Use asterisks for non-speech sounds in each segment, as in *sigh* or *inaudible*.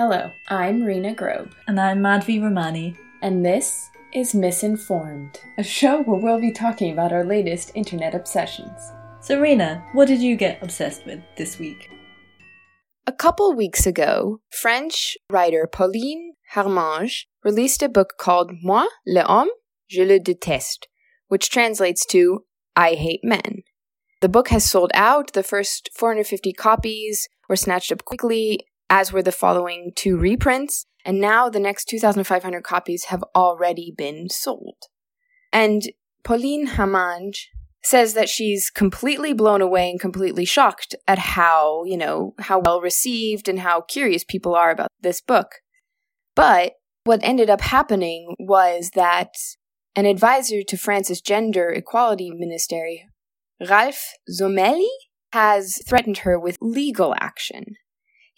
Hello, I'm Rena Grobe, And I'm Madhvi Ramani. and this is Misinformed, a show where we'll be talking about our latest internet obsessions. So, Rena, what did you get obsessed with this week? A couple weeks ago, French writer Pauline Harmange released a book called Moi, l'homme, je le déteste, which translates to I hate men. The book has sold out. The first 450 copies were snatched up quickly, as were the following two reprints, and now the next 2,500 copies have already been sold. And Pauline Harmange says that she's completely blown away and completely shocked at how, you know, how well received and how curious people are about this book. But what ended up happening was that an advisor to France's gender equality ministry, Ralph Zurmély, has threatened her with legal action.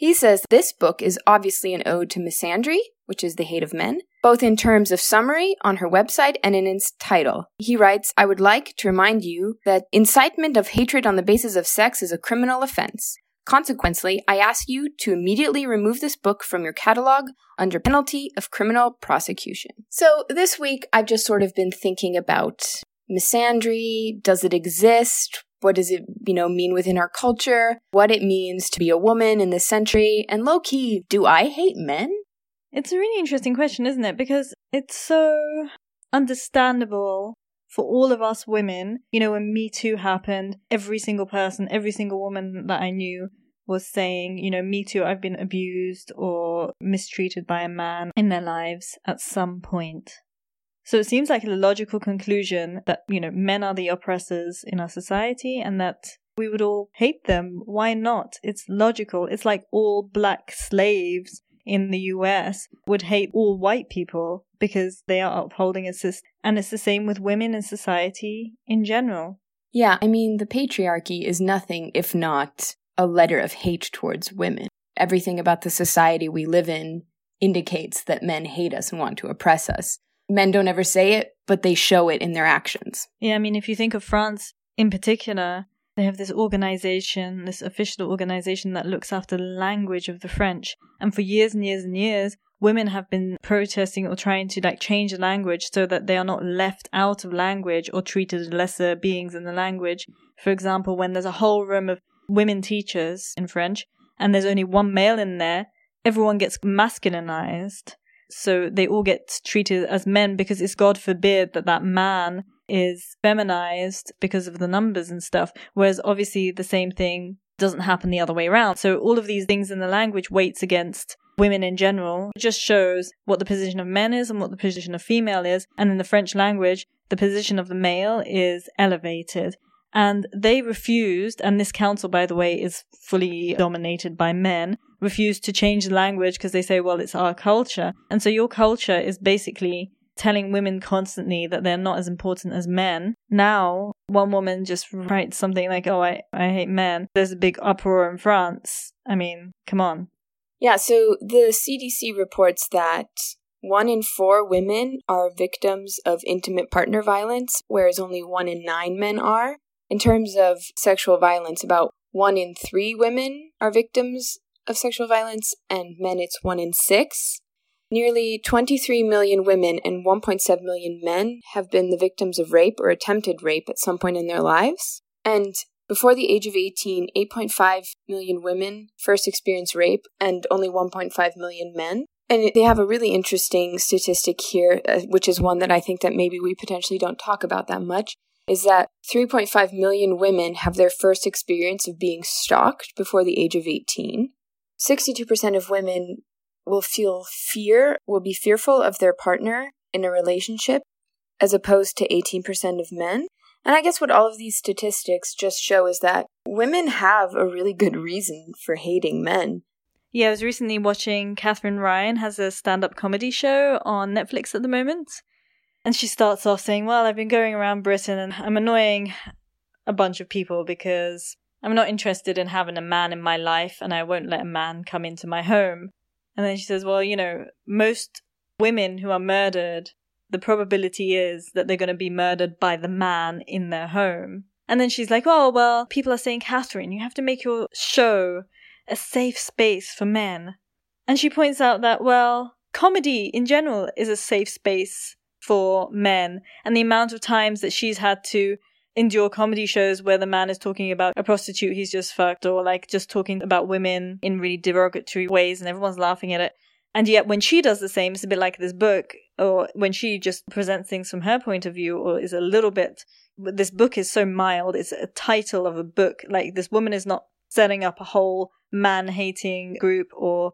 He says this book is obviously an ode to misandry, which is the hate of men, both in terms of summary on her website and in its title. He writes, I would like to remind you that incitement of hatred on the basis of sex is a criminal offense. Consequently, I ask you to immediately remove this book from your catalog under penalty of criminal prosecution. So this week, I've just sort of been thinking about misandry. Does it exist? What does it, you know, mean within our culture? What it means to be a woman in this century? And low key, do I hate men? It's a really interesting question, isn't it? Because it's so understandable for all of us women. You know, when Me Too happened, every single person, every single woman that I knew was saying, you know, Me Too, I've been abused or mistreated by a man in their lives at some point. So it seems like a logical conclusion that, you know, men are the oppressors in our society and that we would all hate them. Why not? It's logical. It's like all black slaves in the US would hate all white people because they are upholding a system. And it's the same with women in society in general. Yeah, I mean, the patriarchy is nothing if not a letter of hate towards women. Everything about the society we live in indicates that men hate us and want to oppress us. Men don't ever say it, but they show it in their actions. Yeah, I mean, if you think of France in particular, they have this organization, this official organization that looks after the language of the French. And for years and years and years, women have been protesting or trying to like change the language so that they are not left out of language or treated as lesser beings in the language. For example, when there's a whole room of women teachers in French and there's only one male in there, everyone gets masculinized. So they all get treated as men because it's God forbid that that man is feminized because of the numbers and stuff. Whereas obviously the same thing doesn't happen the other way around. So all of these things in the language weights against women in general. It just shows what the position of men is and what the position of female is. And in the French language, the position of the male is elevated. And they refused, and this council, by the way, is fully dominated by men, refused to change the language because they say, well, it's our culture. And so your culture is basically telling women constantly that they're not as important as men. Now, one woman just writes something like, oh, I, I hate men. There's a big uproar in France. I mean, come on. Yeah, so the CDC reports that one in four women are victims of intimate partner violence, whereas only one in nine men are. In terms of sexual violence, about one in three women are victims of sexual violence, and men it's one in six. Nearly 23 million women and 1.7 million men have been the victims of rape or attempted rape at some point in their lives. And before the age of 18, 8.5 million women first experienced rape and only 1.5 million men. And they have a really interesting statistic here, uh, which is one that I think that maybe we potentially don't talk about that much, is that 3.5 million women have their first experience of being stalked before the age of 18. 62% of women will feel fear, will be fearful of their partner in a relationship, as opposed to 18% of men. And I guess what all of these statistics just show is that women have a really good reason for hating men. Yeah, I was recently watching Katherine Ryan has a stand up comedy show on Netflix at the moment. And she starts off saying, Well, I've been going around Britain and I'm annoying a bunch of people because I'm not interested in having a man in my life and I won't let a man come into my home. And then she says, Well, you know, most women who are murdered, the probability is that they're going to be murdered by the man in their home. And then she's like, Oh, well, people are saying, Katherine, you have to make your show a safe space for men. And she points out that, well, comedy in general is a safe space for men. And the amount of times that she's had to endure comedy shows where the man is talking about a prostitute he's just fucked or like just talking about women in really derogatory ways and everyone's laughing at it. And yet when she does the same, it's a bit like this book or when she just presents things from her point of view or is a little bit this book is so mild. It's a title of a book. Like this woman is not setting up a whole man hating group or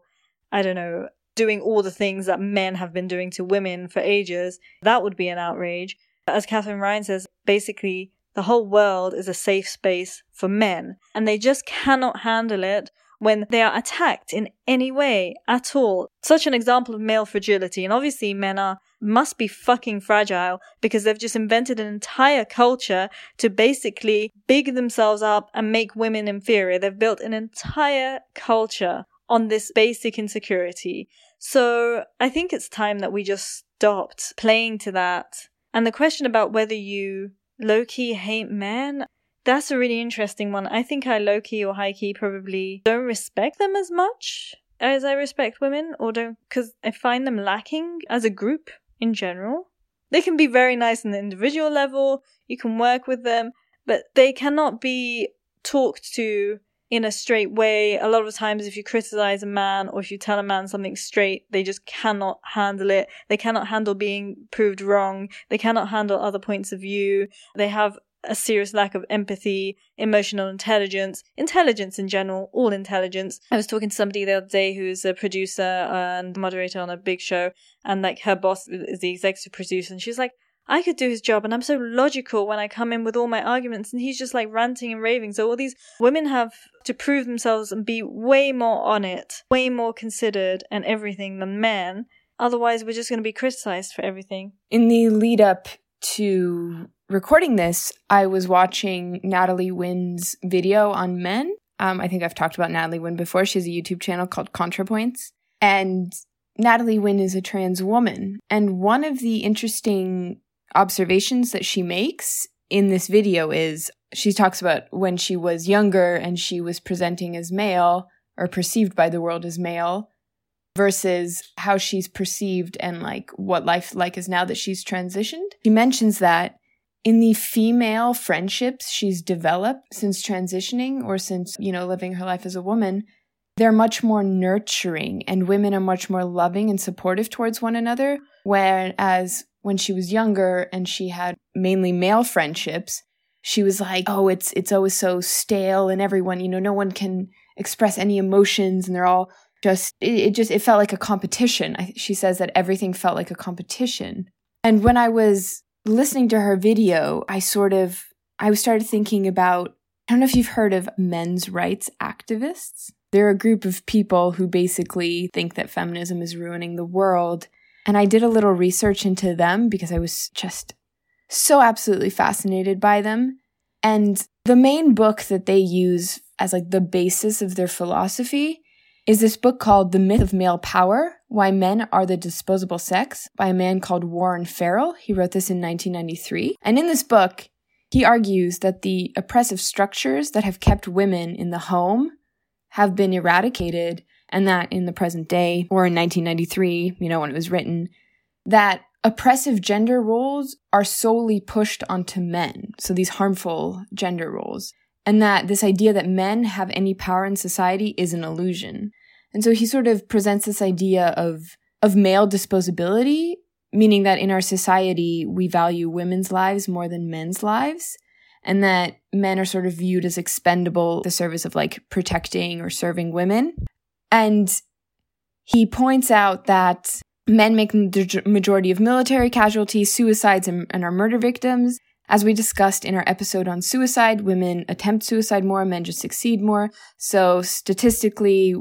I don't know, doing all the things that men have been doing to women for ages, that would be an outrage. As Katherine Ryan says, basically, the whole world is a safe space for men, and they just cannot handle it when they are attacked in any way at all. Such an example of male fragility, and obviously men are must be fucking fragile because they've just invented an entire culture to basically big themselves up and make women inferior. They've built an entire culture on this basic insecurity. So I think it's time that we just stopped playing to that. And the question about whether you low key hate men, that's a really interesting one. I think I low key or high key probably don't respect them as much as I respect women, or don't, because I find them lacking as a group in general. They can be very nice on the individual level, you can work with them, but they cannot be talked to in a straight way. A lot of times, if you criticize a man or if you tell a man something straight, they just cannot handle it. They cannot handle being proved wrong. They cannot handle other points of view. They have a serious lack of empathy, emotional intelligence, intelligence in general, all intelligence. I was talking to somebody the other day who's a producer and moderator on a big show, and like her boss is the executive producer, and she's like, I could do his job and I'm so logical when I come in with all my arguments and he's just like ranting and raving. So all these women have to prove themselves and be way more on it, way more considered and everything than men. Otherwise, we're just going to be criticized for everything. In the lead up to recording this, I was watching Natalie Wynn's video on men. Um, I think I've talked about Natalie Wynn before. She has a YouTube channel called ContraPoints. And Natalie Wynn is a trans woman. And one of the interesting observations that she makes in this video is she talks about when she was younger and she was presenting as male or perceived by the world as male versus how she's perceived and like what life like is now that she's transitioned. She mentions that in the female friendships she's developed since transitioning or since, you know, living her life as a woman, they're much more nurturing and women are much more loving and supportive towards one another. Whereas when she was younger and she had mainly male friendships, she was like, "Oh, it's it's always so stale and everyone, you know, no one can express any emotions and they're all just it, it just it felt like a competition." I, she says that everything felt like a competition. And when I was listening to her video, I sort of I started thinking about I don't know if you've heard of men's rights activists. They're a group of people who basically think that feminism is ruining the world and I did a little research into them because I was just so absolutely fascinated by them. And the main book that they use as like the basis of their philosophy is this book called The Myth of Male Power Why Men Are the Disposable Sex by a man called Warren Farrell. He wrote this in 1993. And in this book, he argues that the oppressive structures that have kept women in the home have been eradicated and that in the present day, or in 1993, you know, when it was written, that oppressive gender roles are solely pushed onto men. So these harmful gender roles. And that this idea that men have any power in society is an illusion. And so he sort of presents this idea of, of male disposability, meaning that in our society, we value women's lives more than men's lives. And that men are sort of viewed as expendable, the service of like protecting or serving women. And he points out that men make the majority of military casualties, suicides, and, and are murder victims. As we discussed in our episode on suicide, women attempt suicide more, men just succeed more. So statistically,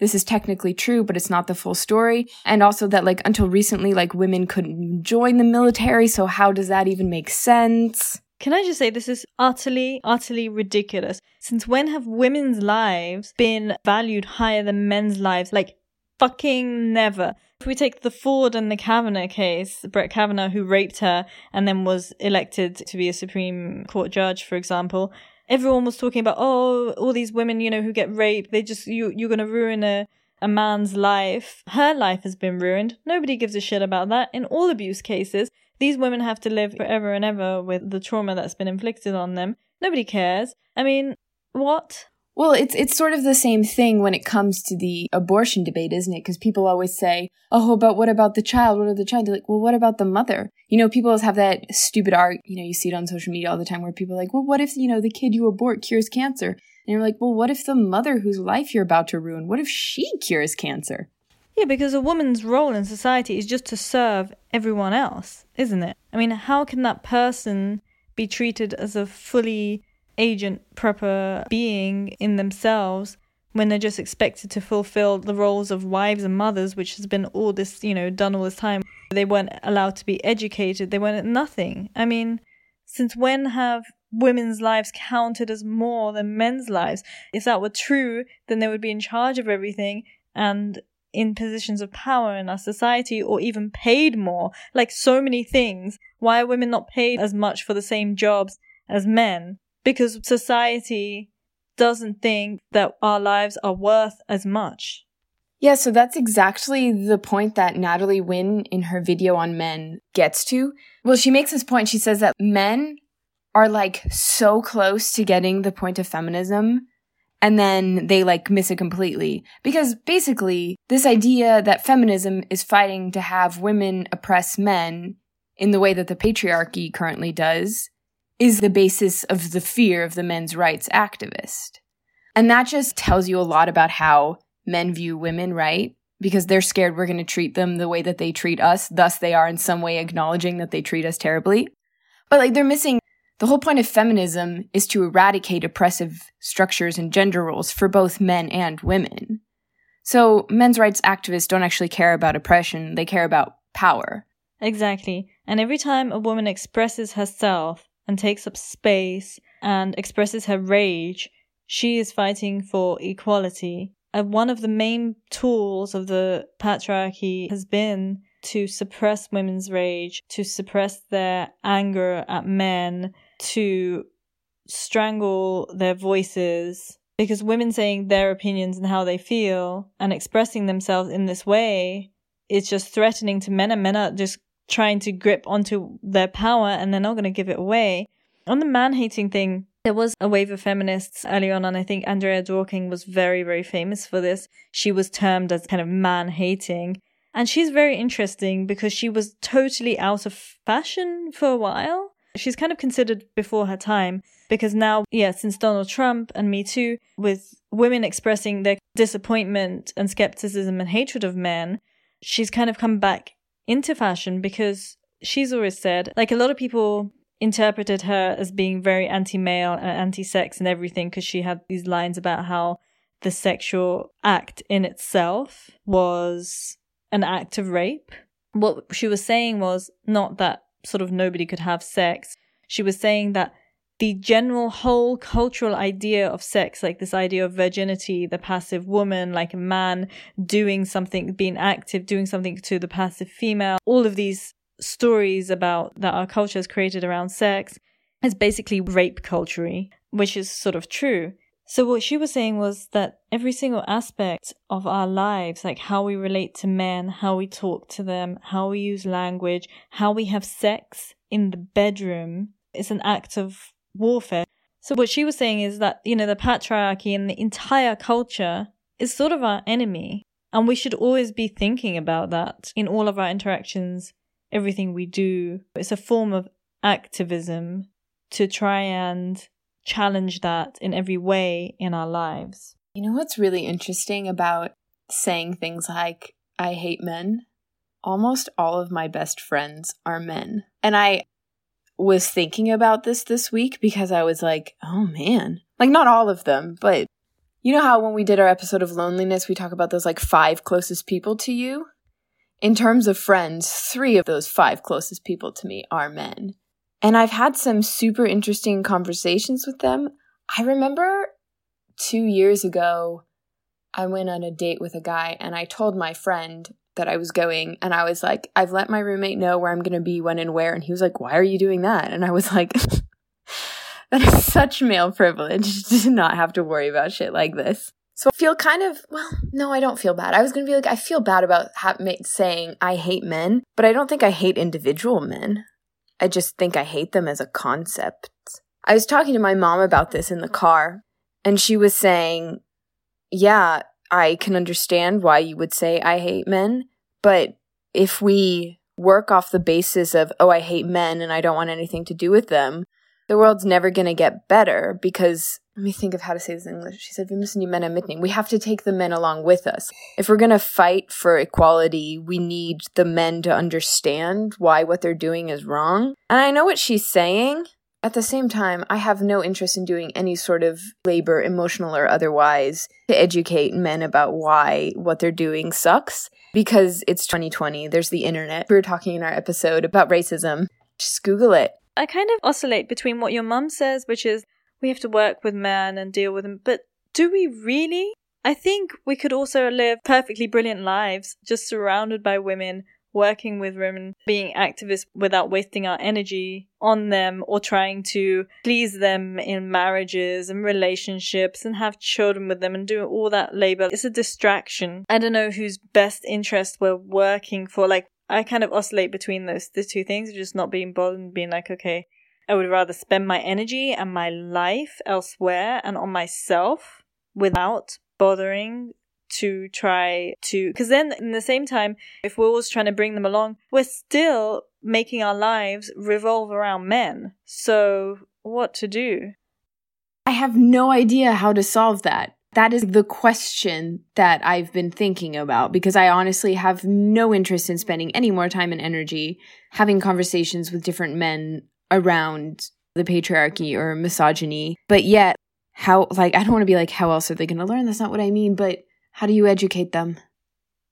this is technically true, but it's not the full story. And also that like until recently, like women couldn't join the military. So how does that even make sense? Can I just say this is utterly, utterly ridiculous? Since when have women's lives been valued higher than men's lives? Like, fucking never. If we take the Ford and the Kavanaugh case, Brett Kavanaugh, who raped her and then was elected to be a Supreme Court judge, for example, everyone was talking about, oh, all these women, you know, who get raped, they just, you, you're going to ruin a, a man's life, her life has been ruined. Nobody gives a shit about that. In all abuse cases, these women have to live forever and ever with the trauma that's been inflicted on them. Nobody cares. I mean, what? Well, it's it's sort of the same thing when it comes to the abortion debate, isn't it? Because people always say, "Oh, but what about the child? What about the child?" They're like, "Well, what about the mother?" You know, people always have that stupid art. You know, you see it on social media all the time where people are like, "Well, what if you know the kid you abort cures cancer?" And you're like, "Well, what if the mother whose life you're about to ruin? What if she cures cancer?" Yeah, because a woman's role in society is just to serve everyone else, isn't it? I mean, how can that person be treated as a fully agent, proper being in themselves when they're just expected to fulfill the roles of wives and mothers, which has been all this, you know, done all this time. They weren't allowed to be educated. They weren't nothing. I mean, since when have women's lives counted as more than men's lives? If that were true, then they would be in charge of everything and in positions of power in our society or even paid more. Like so many things. Why are women not paid as much for the same jobs as men? because society doesn't think that our lives are worth as much. Yeah, so that's exactly the point that Natalie Wynn in her video on men gets to. Well, she makes this point. She says that men are like so close to getting the point of feminism and then they like miss it completely. Because basically, this idea that feminism is fighting to have women oppress men in the way that the patriarchy currently does is the basis of the fear of the men's rights activist. And that just tells you a lot about how men view women, right? Because they're scared we're going to treat them the way that they treat us. Thus, they are in some way acknowledging that they treat us terribly. But like they're missing the whole point of feminism is to eradicate oppressive structures and gender roles for both men and women. So men's rights activists don't actually care about oppression, they care about power. Exactly. And every time a woman expresses herself and takes up space and expresses her rage, she is fighting for equality. And one of the main tools of the patriarchy has been to suppress women's rage, to suppress their anger at men, to strangle their voices. Because women saying their opinions and how they feel and expressing themselves in this way is just threatening to men, and men are just trying to grip onto their power and they're not going to give it away. On the man hating thing, there was a wave of feminists early on, and I think Andrea Dworkin was very, very famous for this. She was termed as kind of man hating. And she's very interesting because she was totally out of fashion for a while. She's kind of considered before her time because now, yeah, since Donald Trump and Me Too, with women expressing their disappointment and skepticism and hatred of men, she's kind of come back into fashion because she's always said, like a lot of people interpreted her as being very anti-male and anti-sex and everything because she had these lines about how the sexual act in itself was an act of rape. What she was saying was not that sort of nobody could have sex. She was saying that the general whole cultural idea of sex, like this idea of virginity, the passive woman, like a man doing something, being active, doing something to the passive female, all of these stories about that our culture has created around sex is basically rape culture, which is sort of true. So what she was saying was that every single aspect of our lives, like how we relate to men, how we talk to them, how we use language, how we have sex in the bedroom, is an act of warfare. So what she was saying is that, you know, the patriarchy and the entire culture is sort of our enemy. And we should always be thinking about that in all of our interactions, everything we do. It's a form of activism to try and challenge that in every way in our lives. You know what's really interesting about saying things like, I hate men? Almost all of my best friends are men. And I was thinking about this this week because I was like, oh man. Like, not all of them, but you know how when we did our episode of loneliness, we talk about those like five closest people to you? In terms of friends, three of those five closest people to me are men. And I've had some super interesting conversations with them. I remember two years ago, I went on a date with a guy and I told my friend that I was going and I was like, I've let my roommate know where I'm going to be, when and where. And he was like, Why are you doing that? And I was like, *laughs* That is such male privilege *laughs* to not have to worry about shit like this. So I feel kind of, well, no, I don't feel bad. I was going to be like, I feel bad about ha- saying I hate men, but I don't think I hate individual men. I just think I hate them as a concept. I was talking to my mom about this in the car, and she was saying, Yeah, I can understand why you would say I hate men, but if we work off the basis of, oh, I hate men and I don't want anything to do with them, the world's never going to get better because let me think of how to say this in English. She said. We have to take the men along with us. If we're going to fight for equality, we need the men to understand why what they're doing is wrong. And I know what she's saying. At the same time, I have no interest in doing any sort of labor, emotional or otherwise, to educate men about why what they're doing sucks because it's 2020. There's the internet. We were talking in our episode about racism. Just Google it. I kind of oscillate between what your mum says, which is we have to work with men and deal with them, but do we really? I think we could also live perfectly brilliant lives just surrounded by women working with women, being activists without wasting our energy on them or trying to please them in marriages and relationships and have children with them and do all that labor. It's a distraction. I don't know whose best interest we're working for. Like, I kind of oscillate between those the two things, just not being bothered and being like, okay, I would rather spend my energy and my life elsewhere and on myself without bothering to try to because then in the same time if we're always trying to bring them along we're still making our lives revolve around men. So what to do? I have no idea how to solve that. That is the question that I've been thinking about because I honestly have no interest in spending any more time and energy having conversations with different men around the patriarchy or misogyny. But yet, how, like, I don't want to be like, how else are they going to learn? That's not what I mean. But how do you educate them?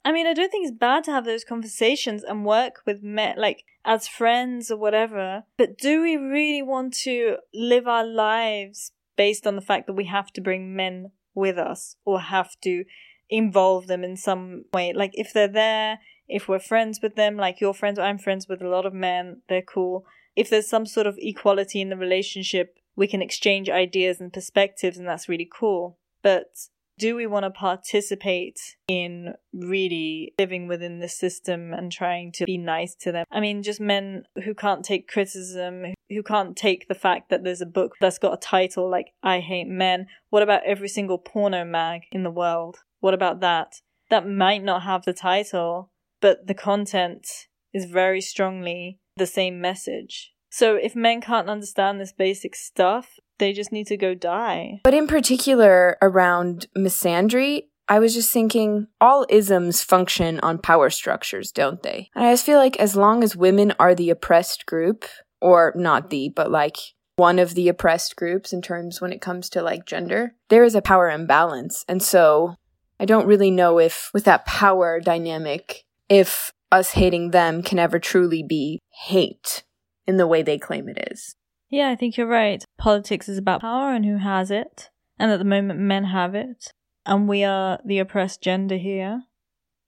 I mean, I don't think it's bad to have those conversations and work with men, like as friends or whatever. But do we really want to live our lives based on the fact that we have to bring men with us or have to involve them in some way? Like, if they're there, if we're friends with them, like you're friends, I'm friends with a lot of men, they're cool. If there's some sort of equality in the relationship, we can exchange ideas and perspectives, and that's really cool. But do we want to participate in really living within the system and trying to be nice to them? I mean, just men who can't take criticism, who can't take the fact that there's a book that's got a title like I Hate Men. What about every single porno mag in the world? What about that? That might not have the title, but the content is very strongly the same message. So if men can't understand this basic stuff, they just need to go die. But in particular, around misandry, I was just thinking all isms function on power structures, don't they? And I just feel like as long as women are the oppressed group, or not the, but like one of the oppressed groups in terms when it comes to like gender, there is a power imbalance. And so I don't really know if with that power dynamic, if us hating them can ever truly be hate in the way they claim it is. Yeah, I think you're right. Politics is about power and who has it. And at the moment, men have it. And we are the oppressed gender here.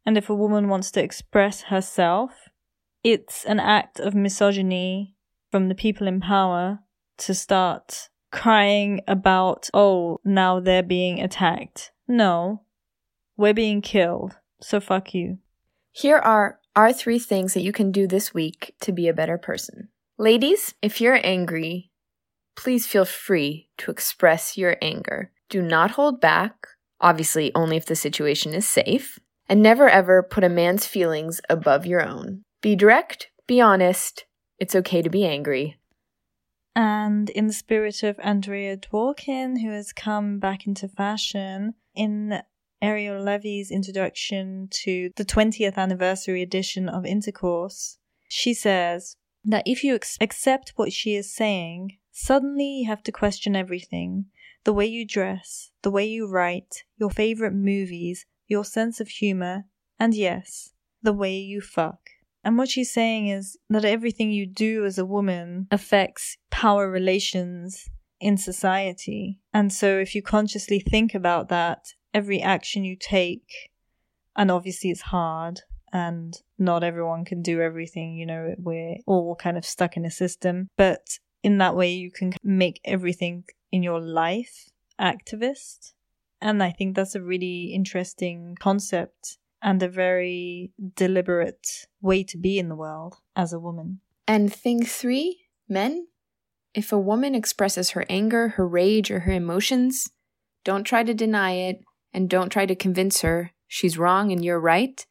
And if a woman wants to express herself, it's an act of misogyny from the people in power to start crying about, oh, now they're being attacked. No, we're being killed. So fuck you. Here are our three things that you can do this week to be a better person. Ladies, if you're angry, please feel free to express your anger. Do not hold back, obviously, only if the situation is safe, and never ever put a man's feelings above your own. Be direct, be honest. It's okay to be angry. And in the spirit of Andrea Dworkin, who has come back into fashion, in Ariel Levy's introduction to the 20th anniversary edition of Intercourse, she says, that if you ex- accept what she is saying, suddenly you have to question everything the way you dress, the way you write, your favorite movies, your sense of humor, and yes, the way you fuck. And what she's saying is that everything you do as a woman affects power relations in society. And so if you consciously think about that, every action you take, and obviously it's hard, and not everyone can do everything. You know, we're all kind of stuck in a system, but in that way, you can make everything in your life activist. And I think that's a really interesting concept and a very deliberate way to be in the world as a woman. And thing three, men, if a woman expresses her anger, her rage, or her emotions, don't try to deny it and don't try to convince her she's wrong and you're right.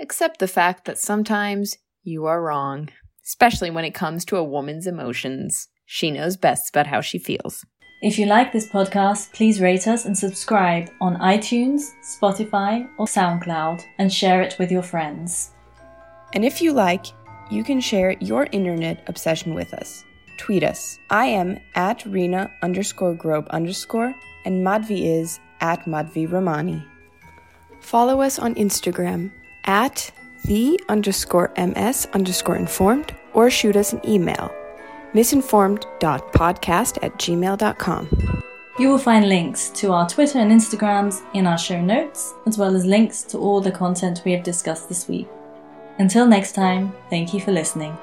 Accept the fact that sometimes you are wrong, especially when it comes to a woman's emotions. She knows best about how she feels. If you like this podcast, please rate us and subscribe on iTunes, Spotify, or SoundCloud and share it with your friends. And if you like, you can share your internet obsession with us. Tweet us. I am at Rena underscore Grobe underscore, and Madhvi is at Madhvi Ramani. Follow us on Instagram at the underscore ms underscore informed, or shoot us an email misinformed.podcast at gmail.com. You will find links to our Twitter and Instagrams in our show notes, as well as links to all the content we have discussed this week. Until next time, thank you for listening.